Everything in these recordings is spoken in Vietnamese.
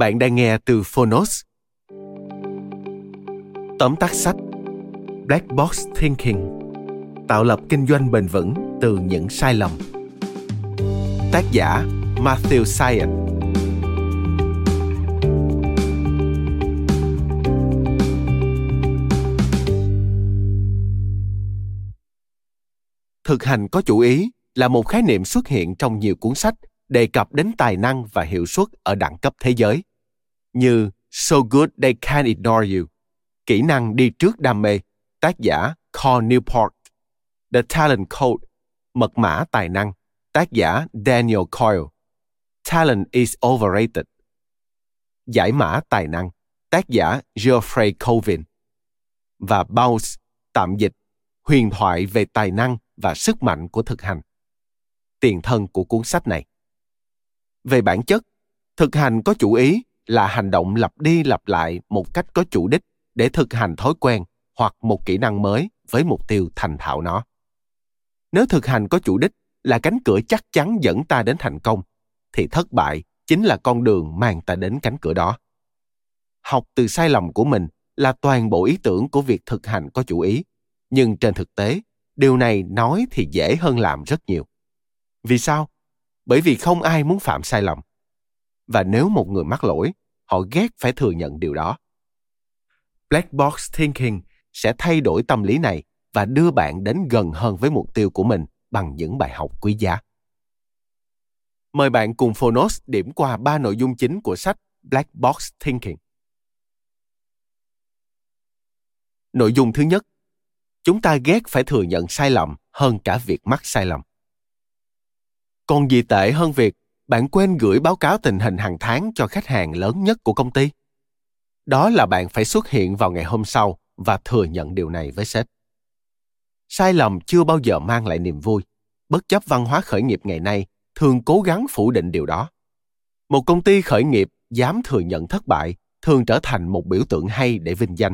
Bạn đang nghe từ Phonos. Tóm tắt sách, Black Box Thinking, Tạo lập kinh doanh bền vững từ những sai lầm. Tác giả, Matthew Syed Thực hành có chủ ý là một khái niệm xuất hiện trong nhiều cuốn sách đề cập đến tài năng và hiệu suất ở đẳng cấp thế giới như So Good They Can't Ignore You, Kỹ năng đi trước đam mê, tác giả Carl Newport, The Talent Code, Mật mã tài năng, tác giả Daniel Coyle, Talent is Overrated, Giải mã tài năng, tác giả Geoffrey Colvin, và Bounce, tạm dịch, huyền thoại về tài năng và sức mạnh của thực hành. Tiền thân của cuốn sách này. Về bản chất, thực hành có chủ ý là hành động lặp đi lặp lại một cách có chủ đích để thực hành thói quen hoặc một kỹ năng mới với mục tiêu thành thạo nó. Nếu thực hành có chủ đích là cánh cửa chắc chắn dẫn ta đến thành công, thì thất bại chính là con đường mang ta đến cánh cửa đó. Học từ sai lầm của mình là toàn bộ ý tưởng của việc thực hành có chủ ý, nhưng trên thực tế, điều này nói thì dễ hơn làm rất nhiều. Vì sao? Bởi vì không ai muốn phạm sai lầm. Và nếu một người mắc lỗi, họ ghét phải thừa nhận điều đó. Black Box Thinking sẽ thay đổi tâm lý này và đưa bạn đến gần hơn với mục tiêu của mình bằng những bài học quý giá. Mời bạn cùng Phonos điểm qua ba nội dung chính của sách Black Box Thinking. Nội dung thứ nhất, chúng ta ghét phải thừa nhận sai lầm hơn cả việc mắc sai lầm. Còn gì tệ hơn việc bạn quên gửi báo cáo tình hình hàng tháng cho khách hàng lớn nhất của công ty? Đó là bạn phải xuất hiện vào ngày hôm sau và thừa nhận điều này với sếp. Sai lầm chưa bao giờ mang lại niềm vui, bất chấp văn hóa khởi nghiệp ngày nay thường cố gắng phủ định điều đó. Một công ty khởi nghiệp dám thừa nhận thất bại thường trở thành một biểu tượng hay để vinh danh.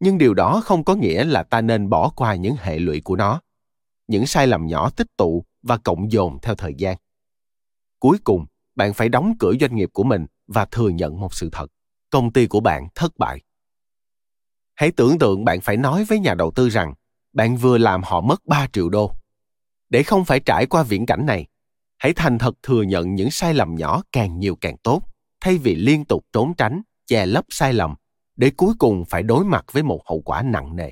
Nhưng điều đó không có nghĩa là ta nên bỏ qua những hệ lụy của nó. Những sai lầm nhỏ tích tụ và cộng dồn theo thời gian. Cuối cùng, bạn phải đóng cửa doanh nghiệp của mình và thừa nhận một sự thật. Công ty của bạn thất bại. Hãy tưởng tượng bạn phải nói với nhà đầu tư rằng bạn vừa làm họ mất 3 triệu đô. Để không phải trải qua viễn cảnh này, hãy thành thật thừa nhận những sai lầm nhỏ càng nhiều càng tốt, thay vì liên tục trốn tránh, che lấp sai lầm, để cuối cùng phải đối mặt với một hậu quả nặng nề.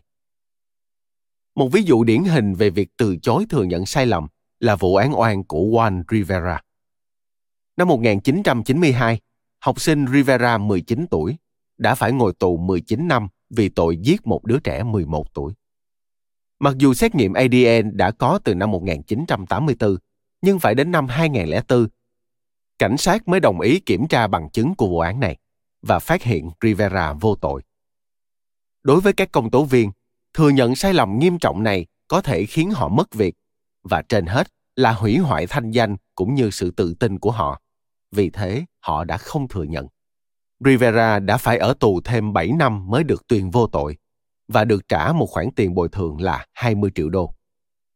Một ví dụ điển hình về việc từ chối thừa nhận sai lầm là vụ án oan của Juan Rivera. Năm 1992, học sinh Rivera 19 tuổi đã phải ngồi tù 19 năm vì tội giết một đứa trẻ 11 tuổi. Mặc dù xét nghiệm ADN đã có từ năm 1984, nhưng phải đến năm 2004, cảnh sát mới đồng ý kiểm tra bằng chứng của vụ án này và phát hiện Rivera vô tội. Đối với các công tố viên, thừa nhận sai lầm nghiêm trọng này có thể khiến họ mất việc và trên hết là hủy hoại thanh danh cũng như sự tự tin của họ. Vì thế, họ đã không thừa nhận. Rivera đã phải ở tù thêm 7 năm mới được tuyên vô tội và được trả một khoản tiền bồi thường là 20 triệu đô.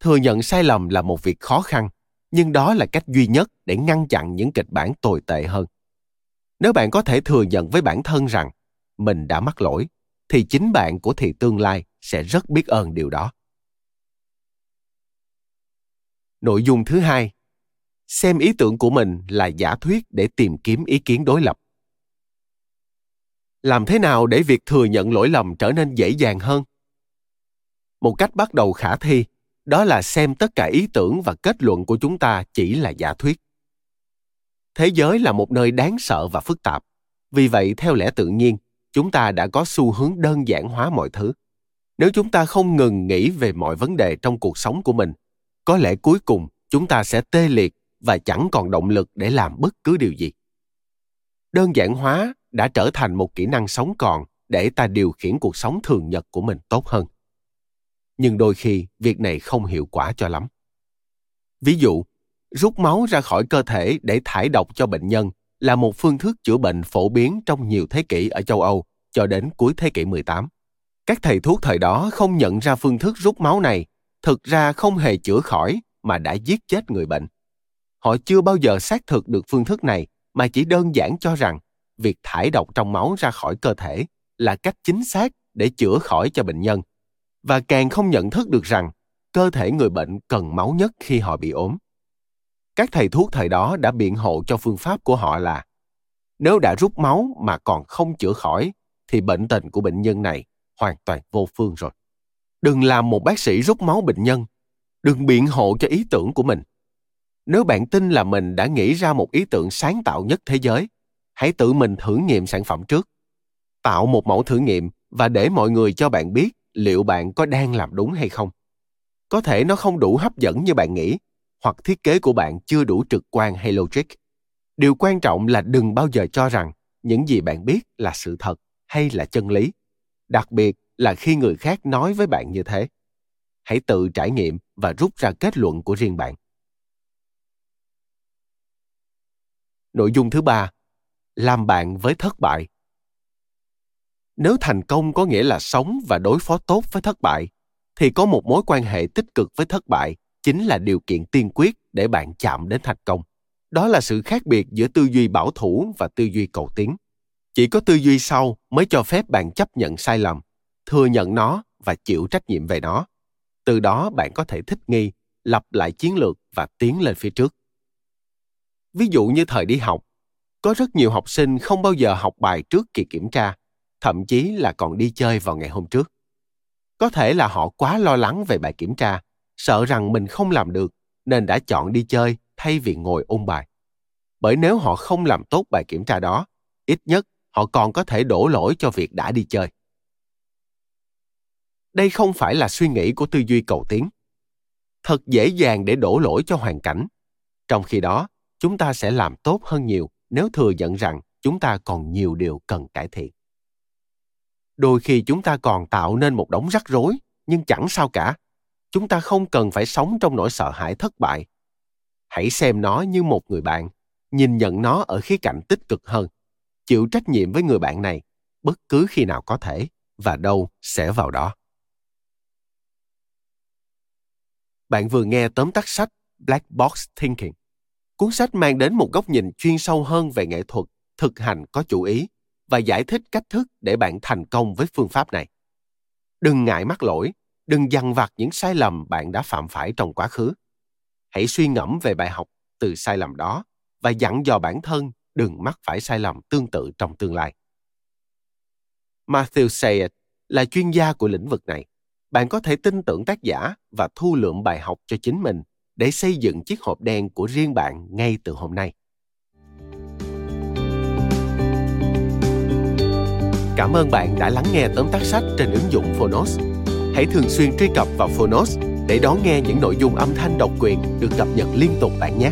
Thừa nhận sai lầm là một việc khó khăn, nhưng đó là cách duy nhất để ngăn chặn những kịch bản tồi tệ hơn. nếu bạn có thể thừa nhận với bản thân rằng mình đã mắc lỗi thì chính bạn của thì tương lai sẽ rất biết ơn điều đó nội dung thứ hai. Xem ý tưởng của mình là giả thuyết để tìm kiếm ý kiến đối lập. Làm thế nào để việc thừa nhận lỗi lầm trở nên dễ dàng hơn? Một cách bắt đầu khả thi, đó là xem tất cả ý tưởng và kết luận của chúng ta chỉ là giả thuyết. Thế giới là một nơi đáng sợ và phức tạp. Vì vậy, theo lẽ tự nhiên, chúng ta đã có xu hướng đơn giản hóa mọi thứ. Nếu chúng ta không ngừng nghĩ về mọi vấn đề trong cuộc sống của mình có lẽ cuối cùng chúng ta sẽ tê liệt và chẳng còn động lực để làm bất cứ điều gì. Đơn giản hóa đã trở thành một kỹ năng sống còn để ta điều khiển cuộc sống thường nhật của mình tốt hơn. Nhưng đôi khi việc này không hiệu quả cho lắm. Ví dụ, rút máu ra khỏi cơ thể để thải độc cho bệnh nhân là một phương thức chữa bệnh phổ biến trong nhiều thế kỷ ở châu Âu cho đến cuối thế kỷ 18. Các thầy thuốc thời đó không nhận ra phương thức rút máu này thực ra không hề chữa khỏi mà đã giết chết người bệnh. Họ chưa bao giờ xác thực được phương thức này, mà chỉ đơn giản cho rằng việc thải độc trong máu ra khỏi cơ thể là cách chính xác để chữa khỏi cho bệnh nhân. Và càng không nhận thức được rằng cơ thể người bệnh cần máu nhất khi họ bị ốm. Các thầy thuốc thời đó đã biện hộ cho phương pháp của họ là nếu đã rút máu mà còn không chữa khỏi thì bệnh tình của bệnh nhân này hoàn toàn vô phương rồi đừng làm một bác sĩ rút máu bệnh nhân. Đừng biện hộ cho ý tưởng của mình. Nếu bạn tin là mình đã nghĩ ra một ý tưởng sáng tạo nhất thế giới, hãy tự mình thử nghiệm sản phẩm trước. Tạo một mẫu thử nghiệm và để mọi người cho bạn biết liệu bạn có đang làm đúng hay không. Có thể nó không đủ hấp dẫn như bạn nghĩ, hoặc thiết kế của bạn chưa đủ trực quan hay logic. Điều quan trọng là đừng bao giờ cho rằng những gì bạn biết là sự thật hay là chân lý. Đặc biệt là khi người khác nói với bạn như thế. Hãy tự trải nghiệm và rút ra kết luận của riêng bạn. Nội dung thứ ba, làm bạn với thất bại. Nếu thành công có nghĩa là sống và đối phó tốt với thất bại, thì có một mối quan hệ tích cực với thất bại chính là điều kiện tiên quyết để bạn chạm đến thành công. Đó là sự khác biệt giữa tư duy bảo thủ và tư duy cầu tiến. Chỉ có tư duy sau mới cho phép bạn chấp nhận sai lầm thừa nhận nó và chịu trách nhiệm về nó. Từ đó bạn có thể thích nghi lập lại chiến lược và tiến lên phía trước. Ví dụ như thời đi học, có rất nhiều học sinh không bao giờ học bài trước kỳ kiểm tra, thậm chí là còn đi chơi vào ngày hôm trước. Có thể là họ quá lo lắng về bài kiểm tra, sợ rằng mình không làm được nên đã chọn đi chơi thay vì ngồi ôn bài. Bởi nếu họ không làm tốt bài kiểm tra đó, ít nhất họ còn có thể đổ lỗi cho việc đã đi chơi đây không phải là suy nghĩ của tư duy cầu tiến. Thật dễ dàng để đổ lỗi cho hoàn cảnh. Trong khi đó, chúng ta sẽ làm tốt hơn nhiều nếu thừa nhận rằng chúng ta còn nhiều điều cần cải thiện. Đôi khi chúng ta còn tạo nên một đống rắc rối, nhưng chẳng sao cả. Chúng ta không cần phải sống trong nỗi sợ hãi thất bại. Hãy xem nó như một người bạn, nhìn nhận nó ở khía cạnh tích cực hơn. Chịu trách nhiệm với người bạn này bất cứ khi nào có thể, và đâu sẽ vào đó. Bạn vừa nghe tóm tắt sách black box thinking. Cuốn sách mang đến một góc nhìn chuyên sâu hơn về nghệ thuật, thực hành có chủ ý và giải thích cách thức để bạn thành công với phương pháp này. Đừng ngại mắc lỗi, đừng dằn vặt những sai lầm bạn đã phạm phải trong quá khứ. Hãy suy ngẫm về bài học từ sai lầm đó và dặn dò bản thân đừng mắc phải sai lầm tương tự trong tương lai. Matthew sayed là chuyên gia của lĩnh vực này bạn có thể tin tưởng tác giả và thu lượm bài học cho chính mình để xây dựng chiếc hộp đen của riêng bạn ngay từ hôm nay Cảm ơn bạn đã lắng nghe tóm tắt sách trên ứng dụng Phonos. Hãy thường xuyên truy cập vào Phonos để đón nghe những nội dung âm thanh độc quyền được cập nhật liên tục bạn nhé.